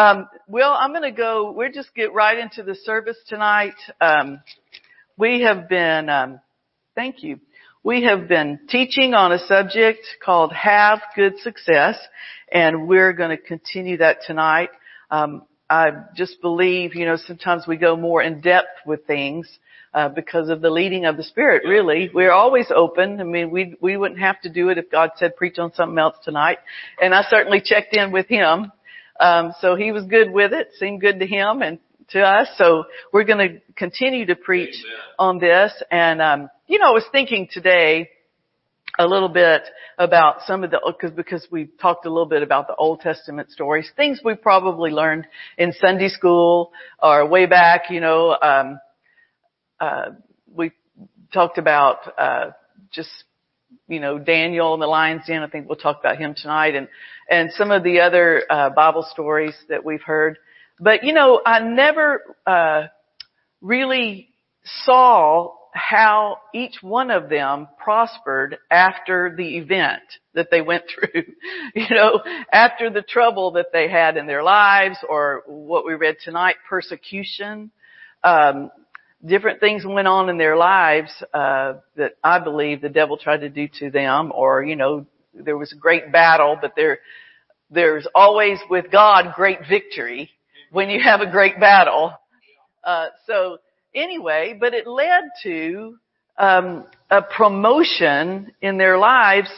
Um, well, I'm going to go. We'll just get right into the service tonight. Um, we have been. Um, thank you. We have been teaching on a subject called "Have Good Success," and we're going to continue that tonight. Um, I just believe, you know, sometimes we go more in depth with things uh, because of the leading of the Spirit. Really, we're always open. I mean, we we wouldn't have to do it if God said preach on something else tonight. And I certainly checked in with Him, um, so He was good with it. Seemed good to Him and to us. So we're going to continue to preach Amen. on this. And um, you know, I was thinking today a little bit about some of the because because we talked a little bit about the Old Testament stories, things we probably learned in Sunday school or way back. You know, um, uh, we talked about uh, just you know Daniel and the lion's den. I think we'll talk about him tonight, and and some of the other uh, Bible stories that we've heard. But you know, I never uh, really saw how each one of them prospered after the event that they went through. you know, after the trouble that they had in their lives, or what we read tonight, persecution. Um, different things went on in their lives uh, that I believe the devil tried to do to them, or you know, there was a great battle, but there there's always with God great victory when you have a great battle. Uh, so anyway, but it led to um, a promotion in their lives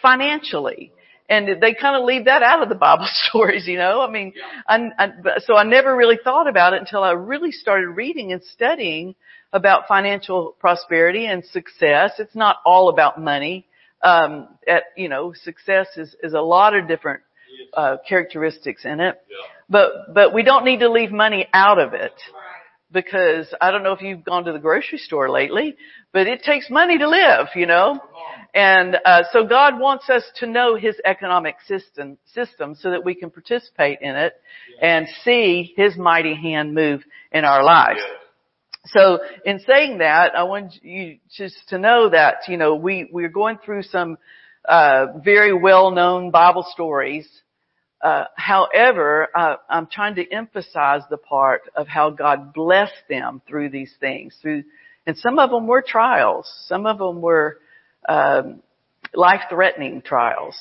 financially and they kind of leave that out of the Bible stories, you know. I mean, I, I, so I never really thought about it until I really started reading and studying about financial prosperity and success. It's not all about money. Um, at, you know, success is, is a lot of different uh, characteristics in it, but but we don't need to leave money out of it because I don't know if you've gone to the grocery store lately, but it takes money to live, you know. And uh, so God wants us to know His economic system, system so that we can participate in it and see His mighty hand move in our lives. So in saying that, I want you just to know that, you know, we, we're going through some, uh, very well-known Bible stories. Uh, however, uh, I'm trying to emphasize the part of how God blessed them through these things. Through, and some of them were trials. Some of them were um, life-threatening trials,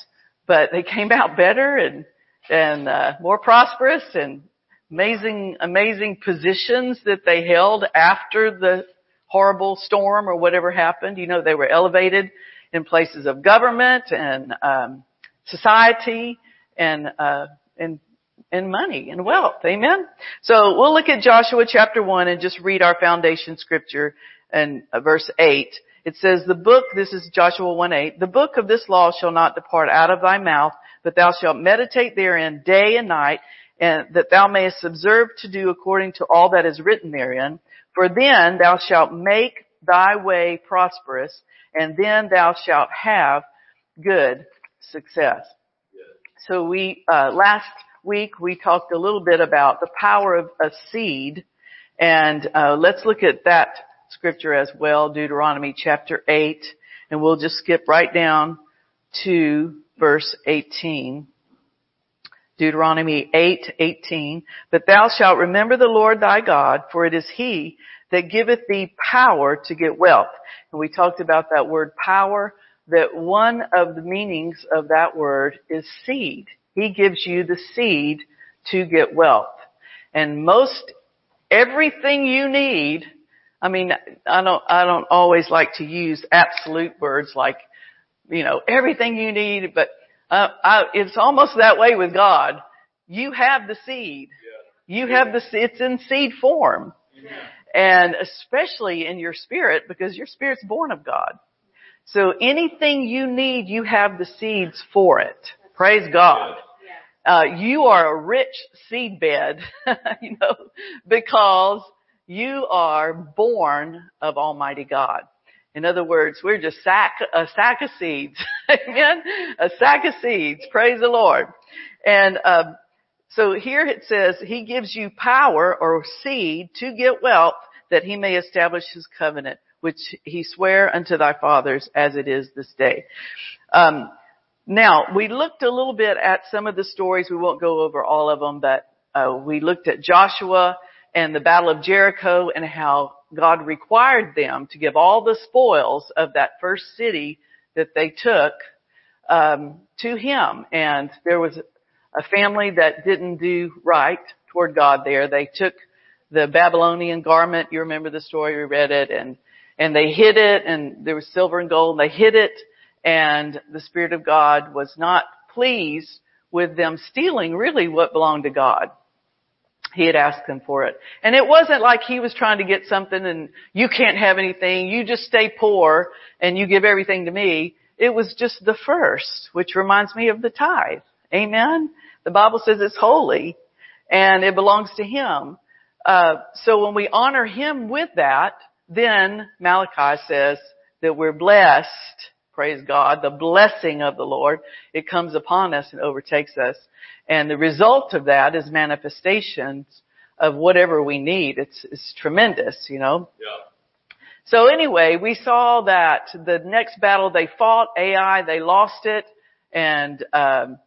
but they came out better and and uh, more prosperous and amazing amazing positions that they held after the horrible storm or whatever happened. You know, they were elevated in places of government and um, society and uh, and and money and wealth. Amen. So we'll look at Joshua chapter one and just read our foundation scripture and uh, verse eight. It says, the book, this is Joshua 1-8, the book of this law shall not depart out of thy mouth, but thou shalt meditate therein day and night, and that thou mayest observe to do according to all that is written therein. For then thou shalt make thy way prosperous, and then thou shalt have good success. So we, uh, last week we talked a little bit about the power of a seed, and uh, let's look at that scripture as well, Deuteronomy chapter 8, and we'll just skip right down to verse 18. Deuteronomy 8:18, but thou shalt remember the Lord thy God, for it is he that giveth thee power to get wealth. And we talked about that word power, that one of the meanings of that word is seed. He gives you the seed to get wealth. And most everything you need I mean, I don't, I don't always like to use absolute words like, you know, everything you need, but, uh, I, it's almost that way with God. You have the seed. You have the, it's in seed form. And especially in your spirit because your spirit's born of God. So anything you need, you have the seeds for it. Praise God. Uh, you are a rich seed bed, you know, because you are born of Almighty God. In other words, we're just sack, a sack of seeds. Amen? A sack of seeds. Praise the Lord. And, uh, so here it says, He gives you power or seed to get wealth that He may establish His covenant, which He sware unto thy fathers as it is this day. Um, now, we looked a little bit at some of the stories. We won't go over all of them, but uh, we looked at Joshua and the Battle of Jericho and how God required them to give all the spoils of that first city that they took um, to Him. And there was a family that didn't do right toward God there. They took the Babylonian garment. You remember the story. We read it and, and they hid it and there was silver and gold. And they hid it and the Spirit of God was not pleased with them stealing really what belonged to God. He had asked them for it. And it wasn't like he was trying to get something and you can't have anything. You just stay poor and you give everything to me. It was just the first, which reminds me of the tithe. Amen. The Bible says it's holy and it belongs to him. Uh, so when we honor him with that, then Malachi says that we're blessed. Praise God. The blessing of the Lord, it comes upon us and overtakes us. And the result of that is manifestations of whatever we need. It's, it's tremendous, you know. Yeah. So anyway, we saw that the next battle they fought, Ai, they lost it, and um,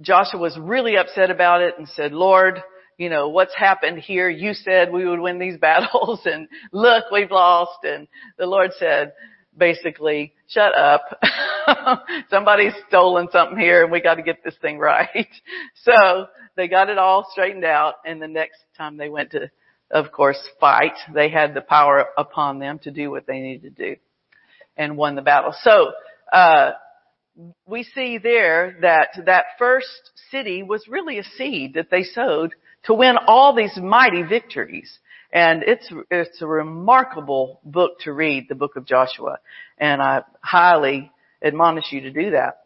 Joshua was really upset about it and said, Lord, you know, what's happened here? You said we would win these battles and look, we've lost. And the Lord said, basically, shut up. Somebody's stolen something here and we got to get this thing right. So they got it all straightened out and the next time they went to, of course, fight, they had the power upon them to do what they needed to do and won the battle. So, uh, we see there that that first city was really a seed that they sowed to win all these mighty victories. And it's, it's a remarkable book to read, the book of Joshua. And I highly admonish you to do that.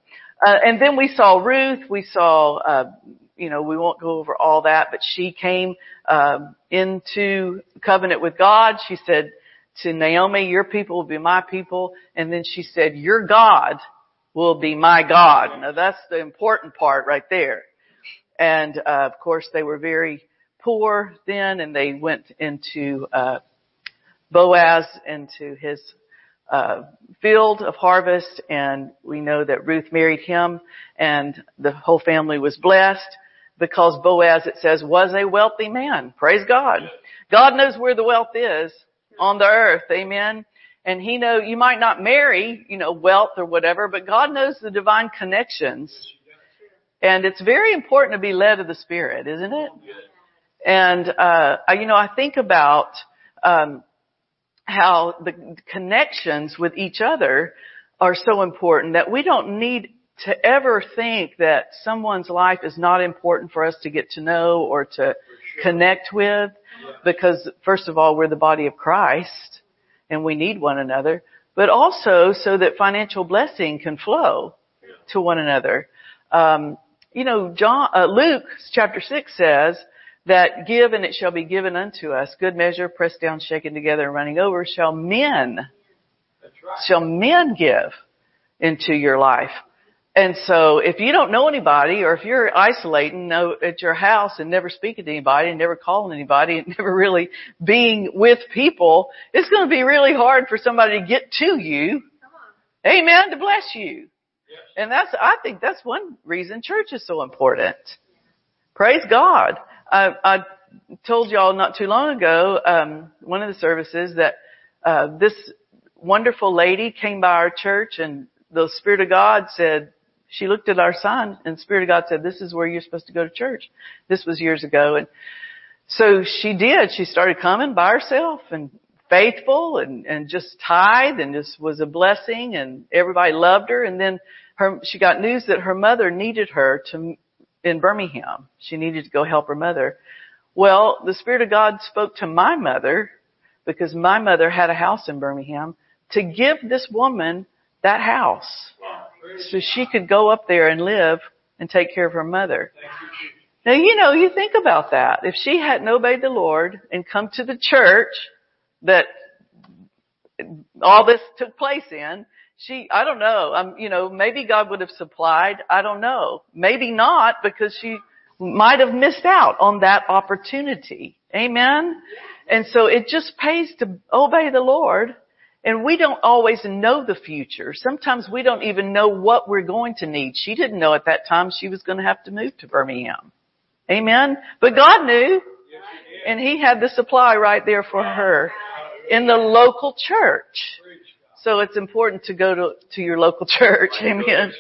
Uh, and then we saw Ruth, we saw, uh, you know, we won't go over all that, but she came, um, into covenant with God. She said to Naomi, your people will be my people. And then she said, your God will be my God. Now that's the important part right there. And, uh, of course they were very poor then and they went into, uh, Boaz into his, uh, field of harvest and we know that Ruth married him and the whole family was blessed because Boaz, it says, was a wealthy man. Praise God. God knows where the wealth is on the earth. Amen. And he know, you might not marry, you know, wealth or whatever, but God knows the divine connections. And it's very important to be led of the Spirit, isn't it? And, uh, you know, I think about, um, how the connections with each other are so important that we don't need to ever think that someone's life is not important for us to get to know or to sure. connect with because first of all, we're the body of Christ and we need one another, but also so that financial blessing can flow to one another. Um, you know, John, uh, Luke chapter six says that give and it shall be given unto us. Good measure, pressed down, shaken together, and running over shall men, right. shall men give into your life. And so if you don't know anybody or if you're isolating at your house and never speaking to anybody and never calling anybody and never really being with people, it's going to be really hard for somebody to get to you. Amen. To bless you. And that's, I think that's one reason church is so important. Praise God. I, I told y'all not too long ago, um, one of the services that, uh, this wonderful lady came by our church and the Spirit of God said, she looked at our son and the Spirit of God said, this is where you're supposed to go to church. This was years ago. And so she did. She started coming by herself and faithful and, and just tithe and just was a blessing and everybody loved her. And then her, she got news that her mother needed her to, in Birmingham. She needed to go help her mother. Well, the Spirit of God spoke to my mother because my mother had a house in Birmingham to give this woman that house so she could go up there and live and take care of her mother. Now, you know, you think about that. If she hadn't obeyed the Lord and come to the church that all this took place in, she, I don't know, um, you know, maybe God would have supplied, I don't know. Maybe not because she might have missed out on that opportunity. Amen? And so it just pays to obey the Lord and we don't always know the future. Sometimes we don't even know what we're going to need. She didn't know at that time she was going to have to move to Birmingham. Amen. But God knew and he had the supply right there for her in the local church. So it's important to go to, to your local church. Amen.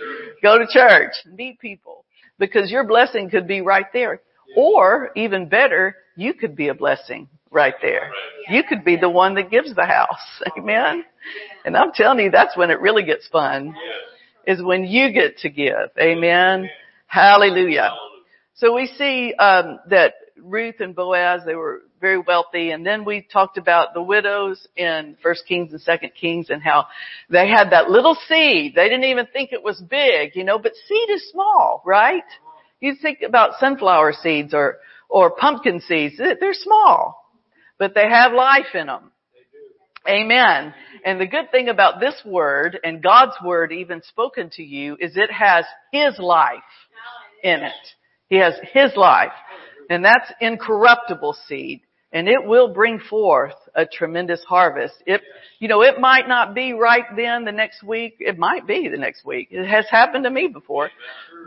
Go to church. Meet people because your blessing could be right there. Or even better, you could be a blessing right there. You could be the one that gives the house. Amen. And I'm telling you, that's when it really gets fun. Is when you get to give. Amen. Hallelujah. So we see um, that Ruth and Boaz, they were very wealthy, and then we talked about the widows in First Kings and Second Kings and how they had that little seed. They didn't even think it was big, you know, but seed is small, right? You think about sunflower seeds or or pumpkin seeds. They're small, but they have life in them. Amen. And the good thing about this word and God's word even spoken to you is it has His life in it. He has His life. And that's incorruptible seed. And it will bring forth a tremendous harvest. It, you know, it might not be right then the next week. It might be the next week. It has happened to me before.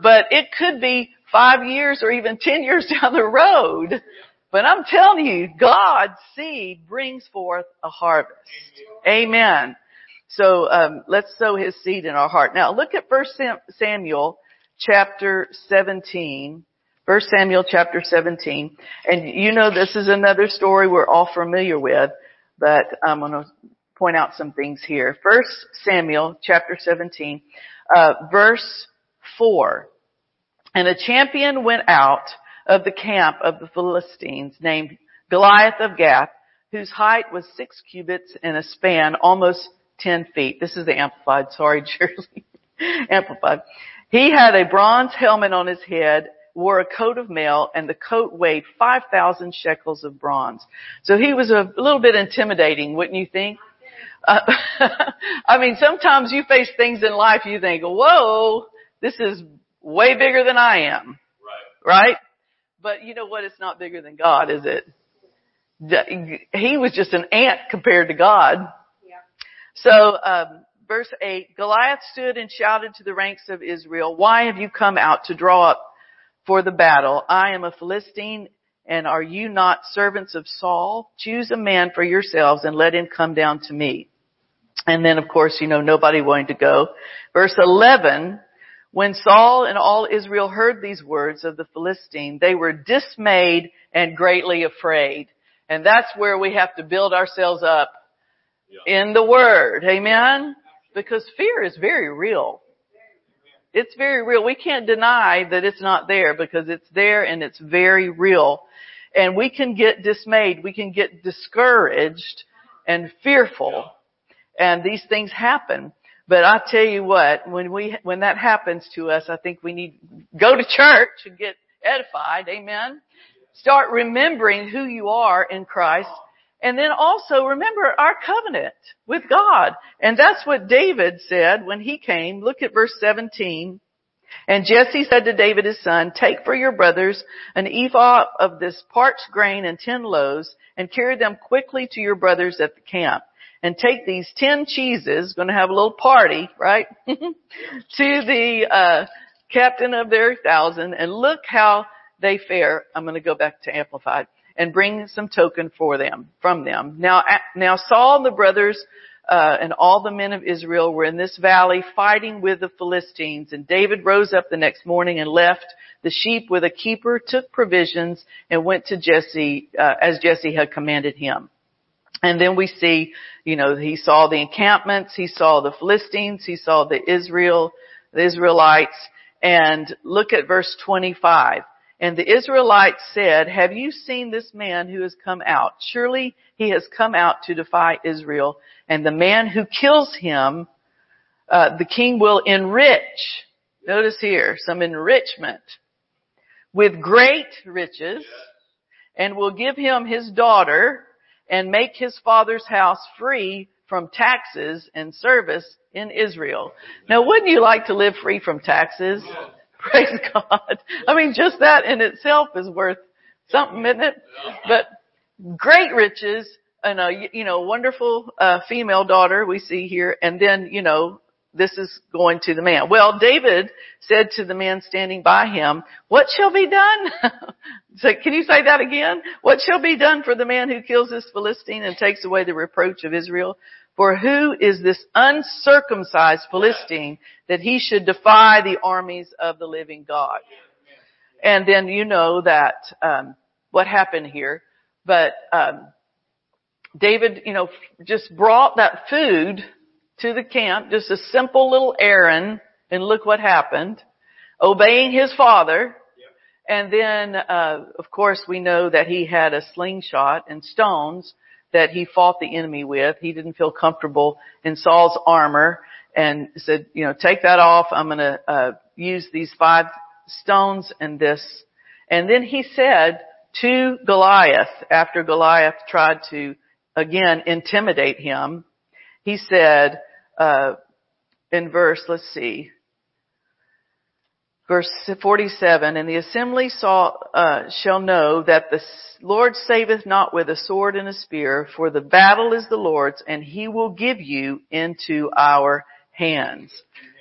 But it could be five years or even ten years down the road. But I'm telling you, God's seed brings forth a harvest. Amen. So um, let's sow His seed in our heart. Now look at First Samuel chapter 17 1 Samuel chapter 17. And you know this is another story we're all familiar with, but I'm going to point out some things here. 1 Samuel chapter 17, uh, verse 4. And a champion went out of the camp of the Philistines named Goliath of Gath, whose height was six cubits and a span almost ten feet. This is the amplified, sorry, Shirley. amplified. He had a bronze helmet on his head wore a coat of mail and the coat weighed 5,000 shekels of bronze. So he was a little bit intimidating, wouldn't you think? Uh, I mean, sometimes you face things in life you think, whoa, this is way bigger than I am. Right. Right? But you know what? It's not bigger than God, is it? He was just an ant compared to God. Yeah. So, um, verse 8, Goliath stood and shouted to the ranks of Israel, why have you come out to draw up for the battle. I am a Philistine and are you not servants of Saul? Choose a man for yourselves and let him come down to me. And then of course, you know, nobody wanted to go. Verse 11, when Saul and all Israel heard these words of the Philistine, they were dismayed and greatly afraid. And that's where we have to build ourselves up in the Word. Amen? Because fear is very real. It's very real. We can't deny that it's not there because it's there and it's very real. And we can get dismayed. We can get discouraged and fearful. And these things happen. But I tell you what, when we, when that happens to us, I think we need go to church and get edified. Amen. Start remembering who you are in Christ and then also remember our covenant with God. And that's what David said when he came. Look at verse 17. And Jesse said to David his son, take for your brothers an ephah of this parched grain and ten loaves and carry them quickly to your brothers at the camp. And take these ten cheeses, gonna have a little party, right? to the, uh, captain of their thousand and look how they fare. I'm gonna go back to amplified and bring some token for them, from them. Now, now Saul and the brothers, uh, and all the men of Israel were in this valley fighting with the Philistines. And David rose up the next morning and left the sheep with a keeper, took provisions, and went to Jesse, uh, as Jesse had commanded him. And then we see, you know, he saw the encampments, he saw the Philistines, he saw the Israel, the Israelites, and look at verse 25. And the Israelites said, have you seen this man who has come out? Surely he has come out to defy Israel. And the man who kills him, uh, the king will enrich. Notice here, some enrichment with great riches and will give him his daughter and make his father's house free from taxes and service in Israel. Now wouldn't you like to live free from taxes? Praise God. I mean, just that in itself is worth something, isn't it? But great riches and a, you know, wonderful, uh, female daughter we see here. And then, you know, this is going to the man. Well, David said to the man standing by him, what shall be done? so can you say that again? What shall be done for the man who kills this Philistine and takes away the reproach of Israel? For who is this uncircumcised Philistine that he should defy the armies of the living God? And then you know that, um, what happened here, but, um, David, you know, just brought that food to the camp, just a simple little errand, and look what happened. Obeying his father, and then, uh, of course, we know that he had a slingshot and stones that he fought the enemy with. He didn't feel comfortable in Saul's armor and said, you know, take that off. I'm going to uh, use these five stones and this. And then he said to Goliath, after Goliath tried to again intimidate him, he said uh, in verse, let's see, verse 47, and the assembly saw, uh, shall know that the Lord saveth not with a sword and a spear, for the battle is the Lord's, and he will give you into our hands.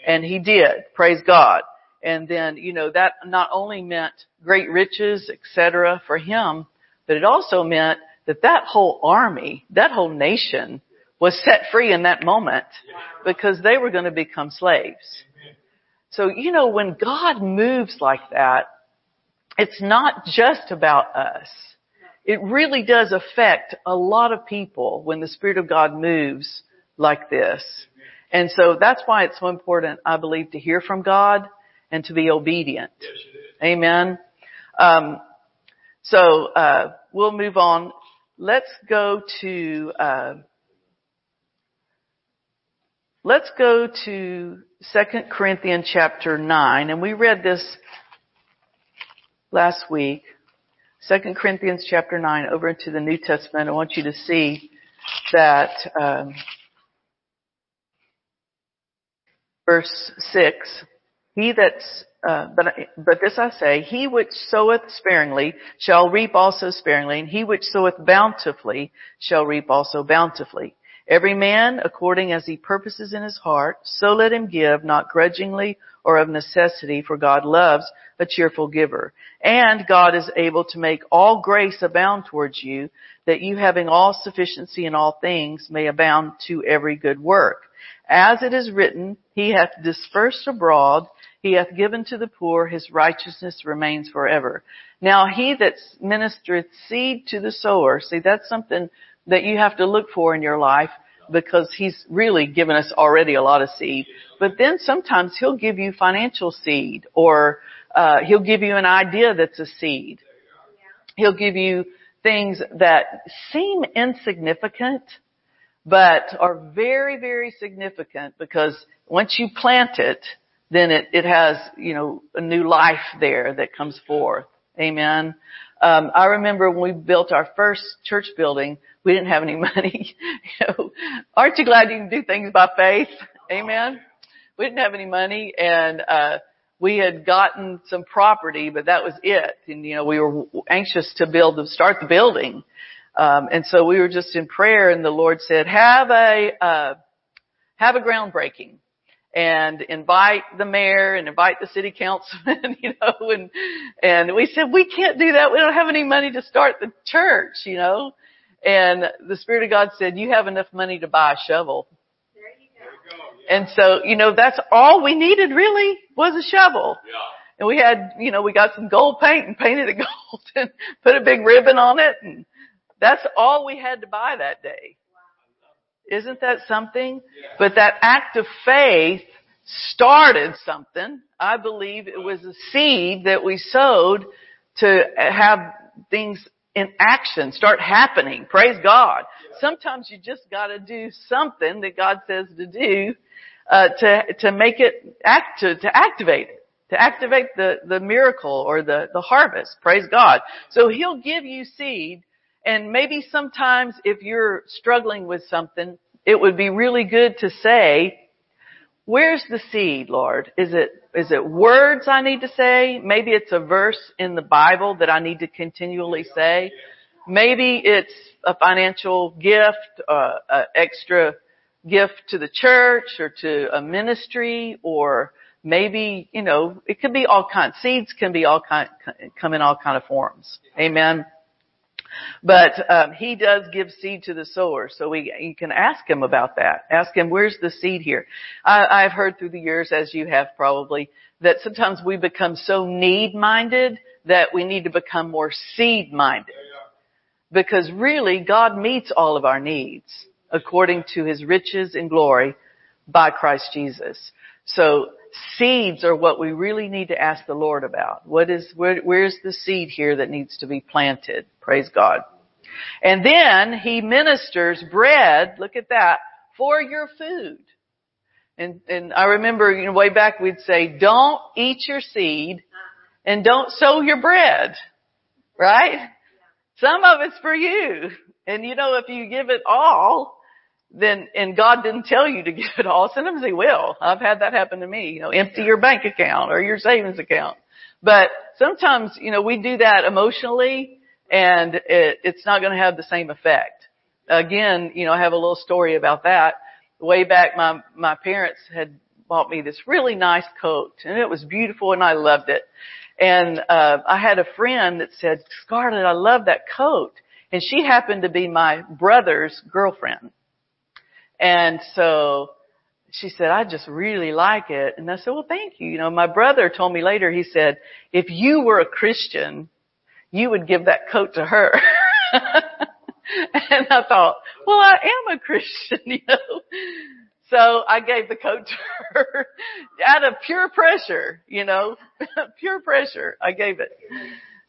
And he did. Praise God. And then, you know, that not only meant great riches, etc. for him, but it also meant that that whole army, that whole nation was set free in that moment because they were going to become slaves. So, you know, when God moves like that, it's not just about us. It really does affect a lot of people when the Spirit of God moves like this. And so that's why it's so important, I believe, to hear from God and to be obedient. Amen. Um, so uh, we'll move on let's go to uh, let's go to Second Corinthians chapter nine, and we read this last week. Second Corinthians chapter nine, over into the New Testament. I want you to see that um, verse six. He that's uh, but but this I say, he which soweth sparingly shall reap also sparingly, and he which soweth bountifully shall reap also bountifully. Every man according as he purposes in his heart, so let him give, not grudgingly or of necessity, for God loves a cheerful giver. And God is able to make all grace abound towards you, that you having all sufficiency in all things may abound to every good work. As it is written, He hath dispersed abroad, he hath given to the poor, his righteousness remains forever. Now he that ministereth seed to the sower, see that's something that you have to look for in your life because he's really given us already a lot of seed. But then sometimes he'll give you financial seed or uh, he'll give you an idea that's a seed. He'll give you things that seem insignificant but are very, very significant because once you plant it, then it, it has, you know, a new life there that comes forth. Amen. Um, I remember when we built our first church building, we didn't have any money. you know, aren't you glad you can do things by faith? Amen. We didn't have any money and, uh, we had gotten some property, but that was it. And, you know, we were anxious to build, to start the building. Um, and so we were just in prayer and the Lord said, have a, uh, have a groundbreaking and invite the mayor and invite the city councilman, you know, and, and we said, we can't do that. We don't have any money to start the church, you know, and the Spirit of God said, you have enough money to buy a shovel. There you go. And so, you know, that's all we needed really was a shovel. Yeah. And we had, you know, we got some gold paint and painted it gold and put a big ribbon on it and that's all we had to buy that day. Isn't that something? But that act of faith started something. I believe it was a seed that we sowed to have things in action start happening. Praise God. Sometimes you just gotta do something that God says to do, uh, to, to make it act, to, to activate it. To activate the, the miracle or the, the harvest. Praise God. So He'll give you seed and maybe sometimes if you're struggling with something, it would be really good to say, where's the seed, Lord? Is it, is it words I need to say? Maybe it's a verse in the Bible that I need to continually say. Maybe it's a financial gift, uh, uh, extra gift to the church or to a ministry or maybe, you know, it could be all kinds. Seeds can be all kind, come in all kind of forms. Amen. But um, he does give seed to the sower, so we you can ask him about that. Ask him, where's the seed here? I, I've heard through the years, as you have probably, that sometimes we become so need-minded that we need to become more seed-minded. Because really, God meets all of our needs according to His riches and glory by Christ Jesus. So seeds are what we really need to ask the Lord about. What is, where, where's the seed here that needs to be planted? Praise God. And then He ministers bread, look at that, for your food. And, and I remember, you know, way back we'd say, don't eat your seed and don't sow your bread. Right? Some of it's for you. And you know, if you give it all, then, and God didn't tell you to give it all, sometimes He will. I've had that happen to me, you know, empty your bank account or your savings account. But sometimes, you know, we do that emotionally and it, it's not going to have the same effect. Again, you know, I have a little story about that. Way back, my, my parents had bought me this really nice coat and it was beautiful and I loved it. And, uh, I had a friend that said, Scarlett, I love that coat. And she happened to be my brother's girlfriend. And so she said, I just really like it. And I said, well, thank you. You know, my brother told me later, he said, if you were a Christian, you would give that coat to her. and I thought, well, I am a Christian, you know. So I gave the coat to her out of pure pressure, you know, pure pressure. I gave it.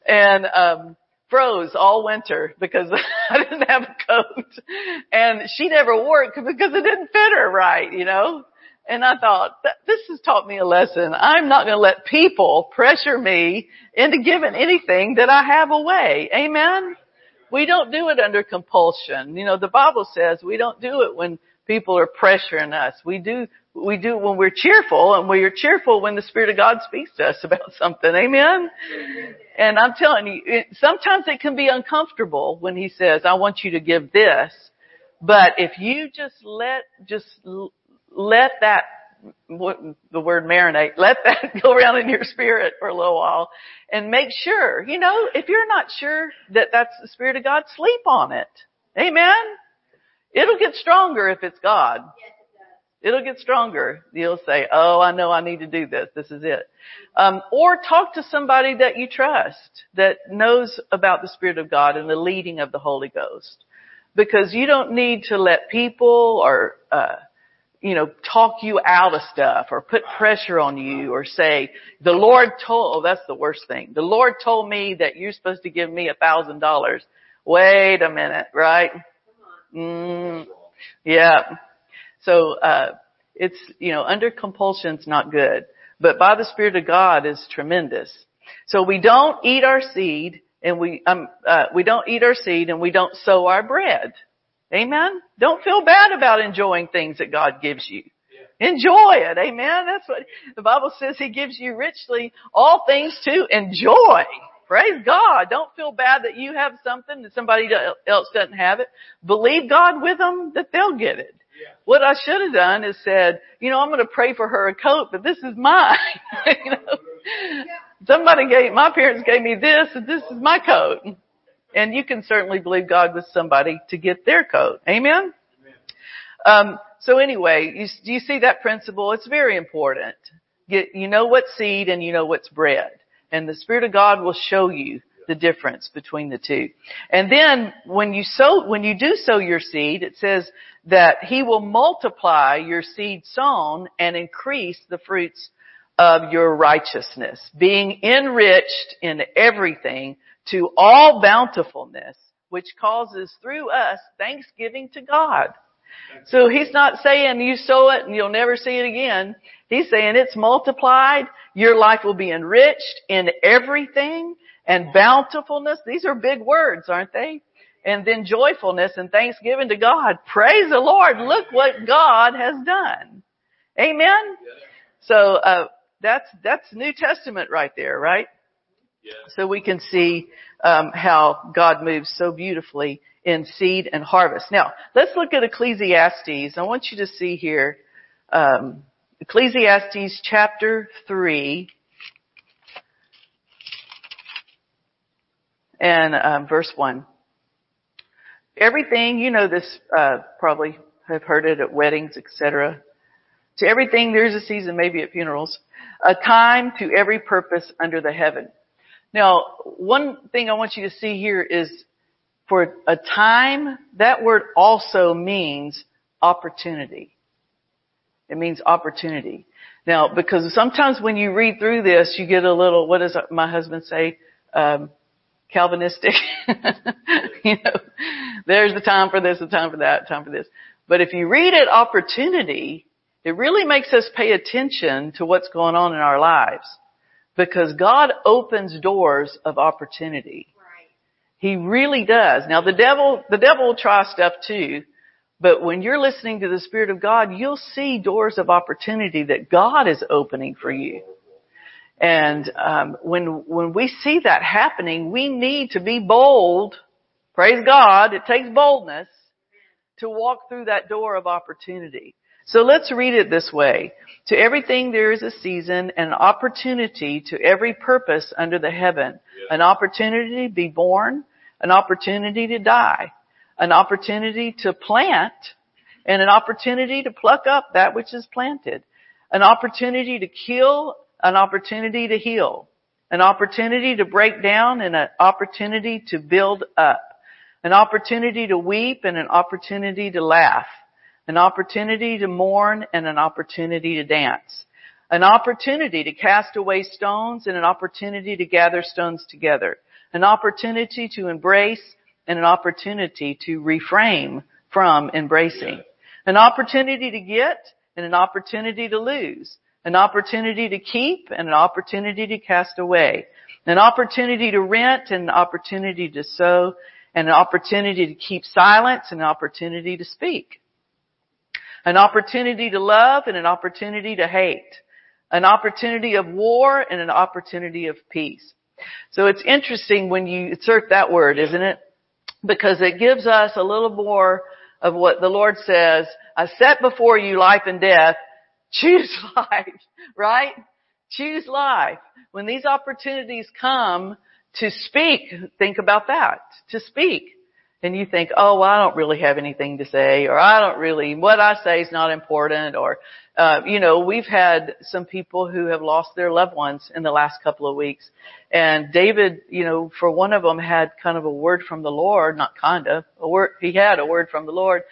And, um, froze all winter because I didn't have a coat and she never wore it because it didn't fit her right, you know? And I thought, this has taught me a lesson. I'm not going to let people pressure me into giving anything that I have away. Amen? We don't do it under compulsion. You know, the Bible says we don't do it when people are pressuring us. We do, we do when we're cheerful and we're cheerful when the Spirit of God speaks to us about something. Amen? And I'm telling you, it, sometimes it can be uncomfortable when He says, I want you to give this. But if you just let, just let that, what, the word marinate, let that go around in your spirit for a little while and make sure, you know, if you're not sure that that's the Spirit of God, sleep on it. Amen? It'll get stronger if it's God. It'll get stronger. You'll say, oh, I know I need to do this. This is it. Um, or talk to somebody that you trust, that knows about the Spirit of God and the leading of the Holy Ghost. Because you don't need to let people or, uh, you know, talk you out of stuff or put pressure on you or say, the Lord told, oh, that's the worst thing. The Lord told me that you're supposed to give me a thousand dollars. Wait a minute, right? Mm, yeah. So, uh, it's, you know, under compulsion's not good, but by the Spirit of God is tremendous. So we don't eat our seed and we, um, uh, we don't eat our seed and we don't sow our bread. Amen? Don't feel bad about enjoying things that God gives you. Enjoy it. Amen. That's what the Bible says. He gives you richly all things to enjoy. Praise God. Don't feel bad that you have something that somebody else doesn't have it. Believe God with them that they'll get it. What I should have done is said, you know, I'm going to pray for her a coat, but this is mine. you know, somebody gave, my parents gave me this and this is my coat. And you can certainly believe God with somebody to get their coat. Amen? Um, so anyway, you, do you see that principle? It's very important. Get, you know what's seed and you know what's bread and the Spirit of God will show you the difference between the two. And then when you sow, when you do sow your seed, it says that He will multiply your seed sown and increase the fruits of your righteousness, being enriched in everything to all bountifulness, which causes through us thanksgiving to God. So he's not saying you sow it and you'll never see it again. He's saying it's multiplied. Your life will be enriched in everything and bountifulness. These are big words, aren't they? And then joyfulness and thanksgiving to God. Praise the Lord. Look what God has done. Amen. So, uh, that's, that's New Testament right there, right? So we can see, um, how God moves so beautifully in seed and harvest. Now, let's look at Ecclesiastes. I want you to see here, um, Ecclesiastes chapter 3 and um, verse 1. Everything, you know this, uh, probably have heard it at weddings, etc. To everything there's a season, maybe at funerals, a time to every purpose under the heaven. Now, one thing I want you to see here is for a time, that word also means opportunity. It means opportunity. Now, because sometimes when you read through this, you get a little, what does my husband say? Um, Calvinistic. you know, there's the time for this, the time for that, time for this. But if you read it opportunity, it really makes us pay attention to what's going on in our lives. Because God opens doors of opportunity. He really does. Now the devil, the devil will try stuff too, but when you're listening to the Spirit of God, you'll see doors of opportunity that God is opening for you. And um, when when we see that happening, we need to be bold. Praise God! It takes boldness to walk through that door of opportunity. So let's read it this way. To everything there is a season and an opportunity to every purpose under the heaven. An opportunity to be born, an opportunity to die, an opportunity to plant, and an opportunity to pluck up that which is planted. An opportunity to kill, an opportunity to heal. An opportunity to break down and an opportunity to build up. An opportunity to weep and an opportunity to laugh an opportunity to mourn and an opportunity to dance. An opportunity to cast away stones and an opportunity to gather stones together. An opportunity to embrace and an opportunity to refrain from embracing. An opportunity to get and an opportunity to lose. An opportunity to keep and an opportunity to cast away. An opportunity to rent and an opportunity to sow and an opportunity to keep silence and an opportunity to speak an opportunity to love and an opportunity to hate, an opportunity of war and an opportunity of peace. So it's interesting when you insert that word, isn't it? Because it gives us a little more of what the Lord says, I set before you life and death, choose life, right? Choose life. When these opportunities come to speak, think about that, to speak and you think, oh, well, I don't really have anything to say, or I don't really, what I say is not important, or, uh, you know, we've had some people who have lost their loved ones in the last couple of weeks. And David, you know, for one of them had kind of a word from the Lord, not kind of, a word, he had a word from the Lord.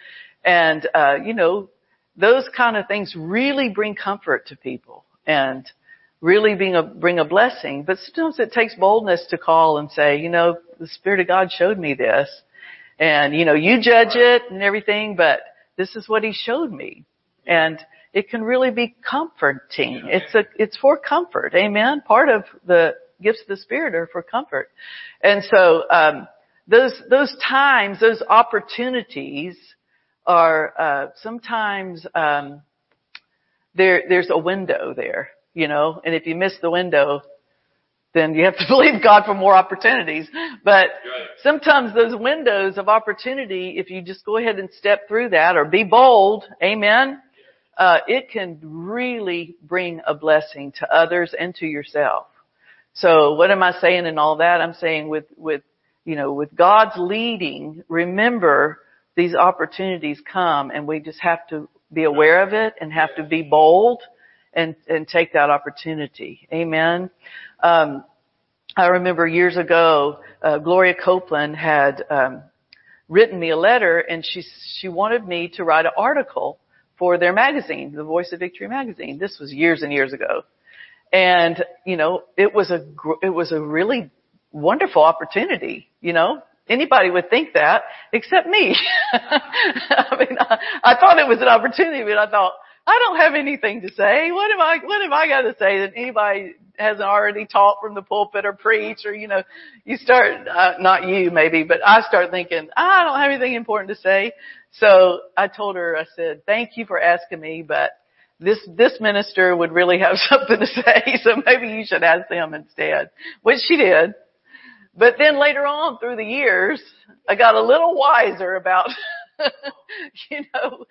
And, uh, you know, those kind of things really bring comfort to people and really being a, bring a blessing. But sometimes it takes boldness to call and say, you know, the Spirit of God showed me this and, you know, you judge it and everything, but this is what he showed me. And it can really be comforting. It's a, it's for comfort. Amen. Part of the gifts of the Spirit are for comfort. And so, um, those, those times, those opportunities are, uh, sometimes, um, there, there's a window there, you know, and if you miss the window, then you have to believe God for more opportunities. But sometimes those windows of opportunity, if you just go ahead and step through that or be bold, amen, uh, it can really bring a blessing to others and to yourself. So what am I saying in all that? I'm saying with, with, you know, with God's leading, remember these opportunities come and we just have to be aware of it and have to be bold and, and take that opportunity. Amen. Um, I remember years ago, uh, Gloria Copeland had um, written me a letter, and she she wanted me to write an article for their magazine, the Voice of Victory magazine. This was years and years ago, and you know it was a it was a really wonderful opportunity. You know, anybody would think that except me. I mean, I, I thought it was an opportunity, but I thought I don't have anything to say. What am I, what have I got to say that anybody hasn't already taught from the pulpit or preached or, you know, you start, uh, not you maybe, but I start thinking, I don't have anything important to say. So I told her, I said, thank you for asking me, but this, this minister would really have something to say. So maybe you should ask them instead, which she did. But then later on through the years, I got a little wiser about, you know,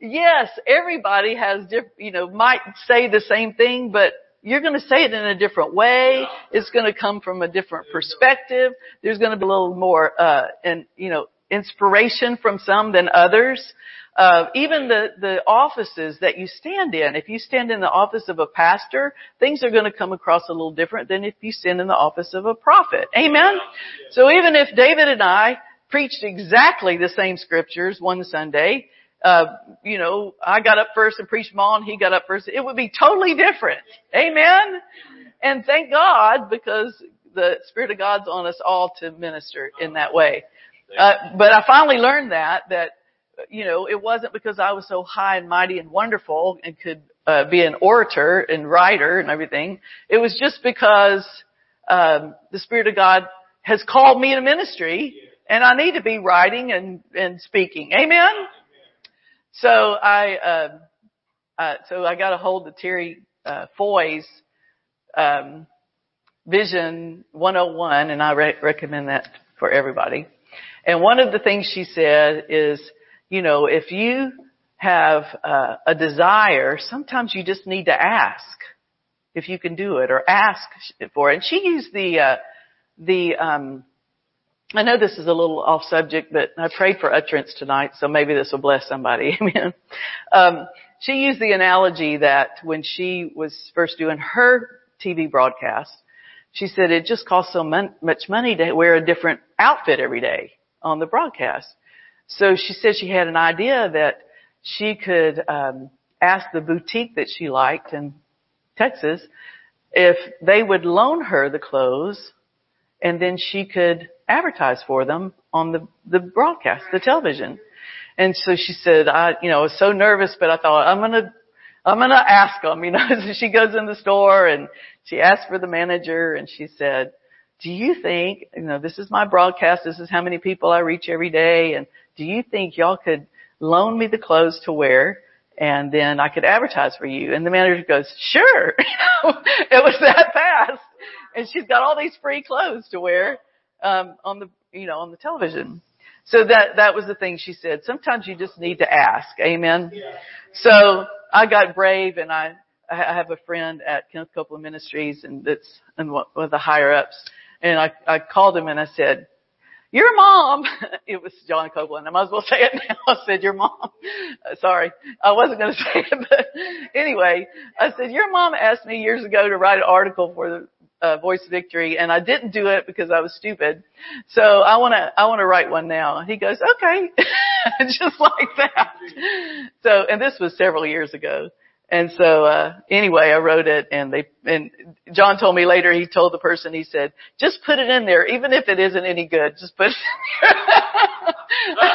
yes, everybody has different, you know, might say the same thing, but you're going to say it in a different way. It's going to come from a different perspective. There's going to be a little more, uh, and, you know, inspiration from some than others. Uh, even the, the offices that you stand in. If you stand in the office of a pastor, things are going to come across a little different than if you stand in the office of a prophet. Amen? So even if David and I preached exactly the same scriptures one Sunday, uh, you know, I got up first and preached and he got up first. It would be totally different. Amen? And thank God because the Spirit of God's on us all to minister in that way. Uh, but I finally learned that, that, you know, it wasn't because I was so high and mighty and wonderful and could, uh, be an orator and writer and everything. It was just because, um, the Spirit of God has called me to ministry and I need to be writing and, and speaking. Amen? So I, uh, uh, so I got a hold of Terri, uh, Foy's, um, Vision 101 and I re- recommend that for everybody. And one of the things she said is, you know, if you have uh, a desire, sometimes you just need to ask if you can do it or ask for it. And she used the, uh, the, um, I know this is a little off subject, but I prayed for utterance tonight, so maybe this will bless somebody. Amen. Um, she used the analogy that when she was first doing her TV broadcast, she said it just costs so mon- much money to wear a different outfit every day on the broadcast. So she said she had an idea that she could um, ask the boutique that she liked in Texas if they would loan her the clothes and then she could advertise for them on the, the broadcast, the television. And so she said, I, you know, I was so nervous, but I thought, I'm gonna, I'm gonna ask them, you know, so she goes in the store and she asked for the manager and she said, do you think, you know, this is my broadcast, this is how many people I reach every day, and do you think y'all could loan me the clothes to wear and then I could advertise for you? And the manager goes, sure. it was that fast. And she's got all these free clothes to wear, um, on the, you know, on the television. So that, that was the thing she said. Sometimes you just need to ask. Amen. So I got brave and I, I have a friend at Kenneth Copeland Ministries and that's, and one of the higher ups and I, I called him and I said, your mom, it was John Copeland. I might as well say it now. I said, your mom, sorry, I wasn't going to say it, but anyway, I said, your mom asked me years ago to write an article for the uh, Voice Victory and I didn't do it because I was stupid. So I want to, I want to write one now. He goes, okay, just like that. So, and this was several years ago. And so, uh, anyway, I wrote it and they, and John told me later, he told the person, he said, just put it in there, even if it isn't any good, just put it in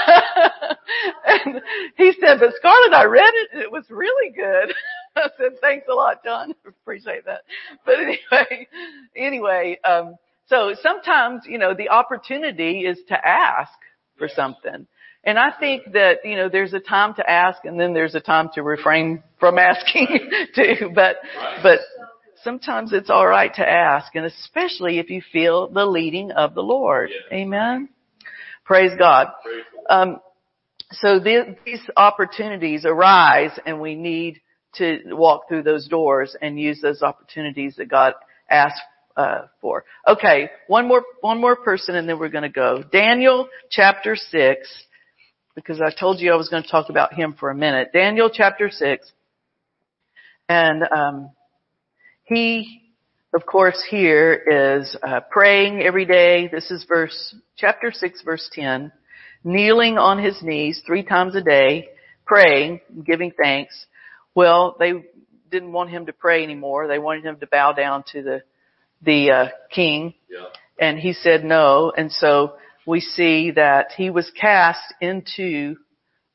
there. and he said, but Scarlett, I read it and it was really good. I said, thanks a lot, John. Appreciate that. But anyway, anyway, um, so sometimes, you know, the opportunity is to ask for something. And I think that, you know, there's a time to ask and then there's a time to refrain from asking too. But, but sometimes it's alright to ask and especially if you feel the leading of the Lord. Amen. Praise God. Um, so these opportunities arise and we need to walk through those doors and use those opportunities that God asked uh, for. Okay, one more one more person and then we're going to go. Daniel chapter 6 because I told you I was going to talk about him for a minute. Daniel chapter 6. And um, he, of course, here is uh, praying every day. This is verse, chapter 6, verse 10. Kneeling on his knees three times a day, praying, giving thanks. Well, they didn't want him to pray anymore. They wanted him to bow down to the the uh, king. Yeah. And he said no. And so we see that he was cast into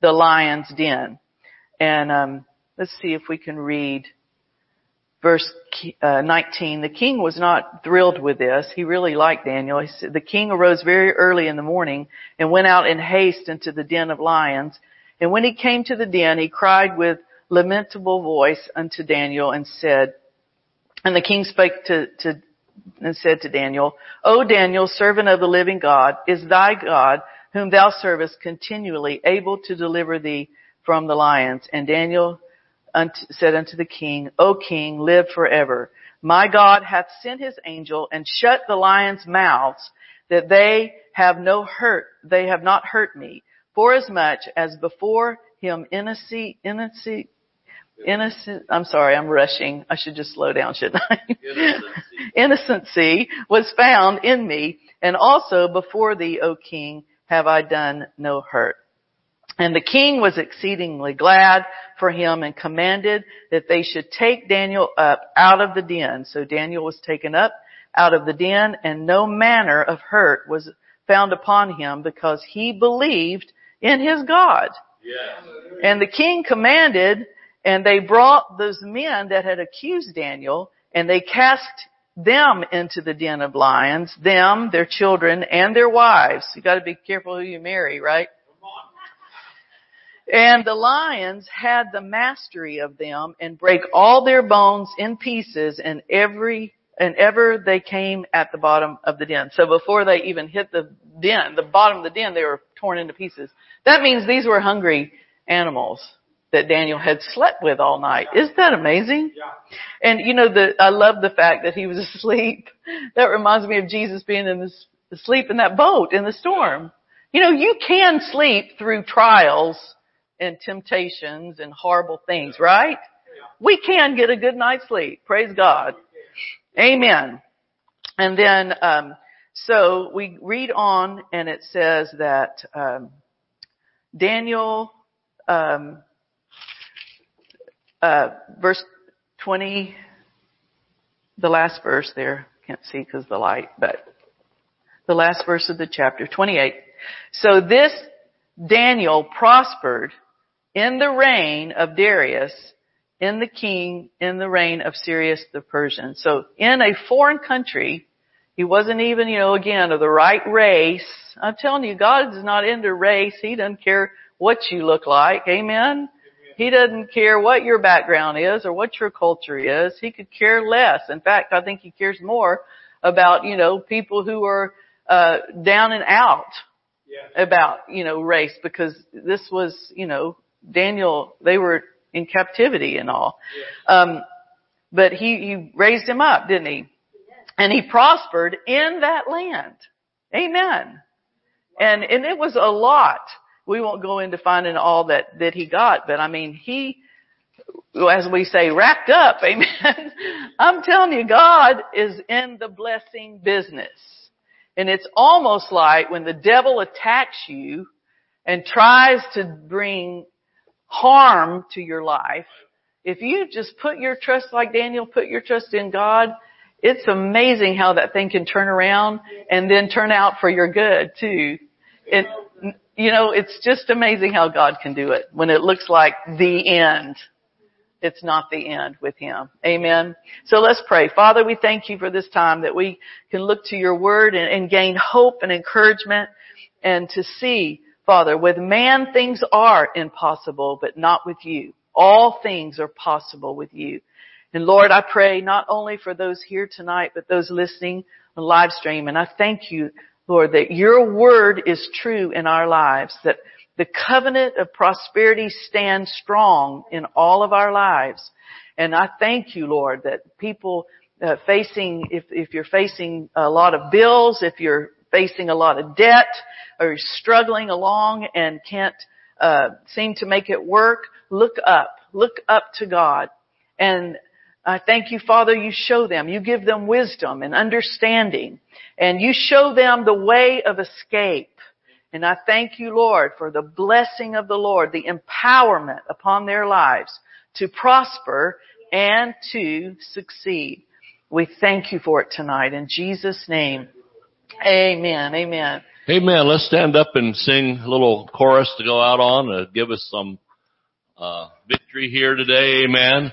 the lion's den. And um, let's see if we can read verse uh, 19. The king was not thrilled with this. He really liked Daniel. He said, the king arose very early in the morning and went out in haste into the den of lions. And when he came to the den, he cried with lamentable voice unto Daniel and said, and the king spake to, to and said to Daniel, O Daniel, servant of the living God, is thy God, whom thou servest continually, able to deliver thee from the lions? And Daniel said unto the king, O king, live forever. My God hath sent his angel and shut the lions' mouths that they have no hurt, they have not hurt me. Forasmuch as before him innocent, innocent, innocent, I'm sorry, I'm rushing. I should just slow down, shouldn't I? Innocency. Was found in me, and also before thee, O king, have I done no hurt. And the king was exceedingly glad for him and commanded that they should take Daniel up out of the den. So Daniel was taken up out of the den and no manner of hurt was found upon him because he believed in his God. Yes. And the king commanded and they brought those men that had accused Daniel and they cast them into the den of lions, them, their children, and their wives. You gotta be careful who you marry, right? And the lions had the mastery of them and break all their bones in pieces and every, and ever they came at the bottom of the den. So before they even hit the den, the bottom of the den, they were torn into pieces. That means these were hungry animals that Daniel had slept with all night. Isn't that amazing? Yeah. And you know, the, I love the fact that he was asleep. That reminds me of Jesus being in this, asleep in that boat in the storm. You know, you can sleep through trials and temptations and horrible things, right? We can get a good night's sleep. Praise God. Amen. And then, um, so we read on and it says that, um, Daniel, um, uh, verse 20, the last verse there, can't see because the light, but the last verse of the chapter, 28. So this Daniel prospered in the reign of Darius, in the king, in the reign of Cyrus the Persian. So in a foreign country, he wasn't even, you know, again, of the right race. I'm telling you, God is not into race. He doesn't care what you look like. Amen? He doesn't care what your background is or what your culture is. He could care less. In fact, I think he cares more about, you know, people who are, uh, down and out yeah. about, you know, race because this was, you know, Daniel, they were in captivity and all. Yeah. Um, but he, he raised him up, didn't he? And he prospered in that land. Amen. And, and it was a lot we won't go into finding all that, that he got, but I mean, he, as we say, racked up. Amen. I'm telling you, God is in the blessing business. And it's almost like when the devil attacks you and tries to bring harm to your life, if you just put your trust like Daniel, put your trust in God, it's amazing how that thing can turn around and then turn out for your good too. It, you know, it's just amazing how God can do it when it looks like the end. It's not the end with Him. Amen. So let's pray. Father, we thank you for this time that we can look to your word and, and gain hope and encouragement and to see, Father, with man things are impossible, but not with you. All things are possible with you. And Lord, I pray not only for those here tonight, but those listening on live stream. And I thank you Lord, that your word is true in our lives, that the covenant of prosperity stands strong in all of our lives. And I thank you, Lord, that people uh, facing, if, if you're facing a lot of bills, if you're facing a lot of debt, or struggling along and can't uh, seem to make it work, look up, look up to God, and I thank you, Father, you show them, you give them wisdom and understanding, and you show them the way of escape. And I thank you, Lord, for the blessing of the Lord, the empowerment upon their lives to prosper and to succeed. We thank you for it tonight in Jesus' name. Amen. Amen. Amen. Let's stand up and sing a little chorus to go out on to give us some uh, victory here today. Amen.